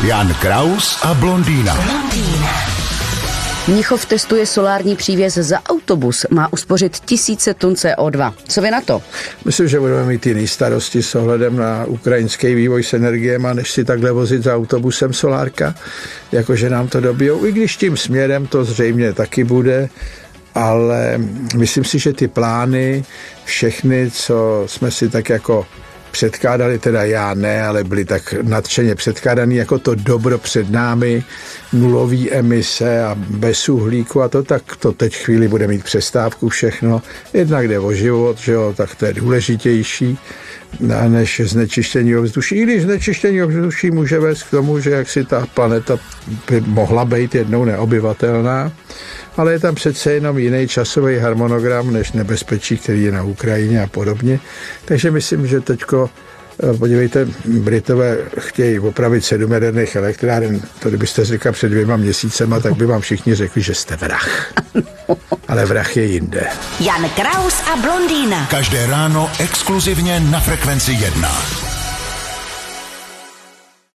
Jan Kraus a blondýna. Mnichov testuje solární přívěs za autobus. Má uspořit tisíce tun CO2. Co vy na to? Myslím, že budeme mít jiný starosti s ohledem na ukrajinský vývoj s energiemi, než si takhle vozit za autobusem solárka, jakože nám to dobijou. I když tím směrem to zřejmě taky bude, ale myslím si, že ty plány, všechny, co jsme si tak jako předkládali, teda já ne, ale byli tak nadšeně předkládaný jako to dobro před námi, nulový emise a bez uhlíku a to, tak to teď chvíli bude mít přestávku všechno. Jednak jde o život, že jo, tak to je důležitější než znečištění ovzduší. I když znečištění ovzduší může vést k tomu, že jak si ta planeta by mohla být jednou neobyvatelná, ale je tam přece jenom jiný časový harmonogram než nebezpečí, který je na Ukrajině a podobně. Takže myslím, že teďko eh, Podívejte, Britové chtějí opravit sedm jaderných elektráren. To kdybyste řekla před dvěma měsícema, tak by vám všichni řekli, že jste vrah. Ale vrah je jinde. Jan Kraus a blondýna. Každé ráno exkluzivně na Frekvenci 1.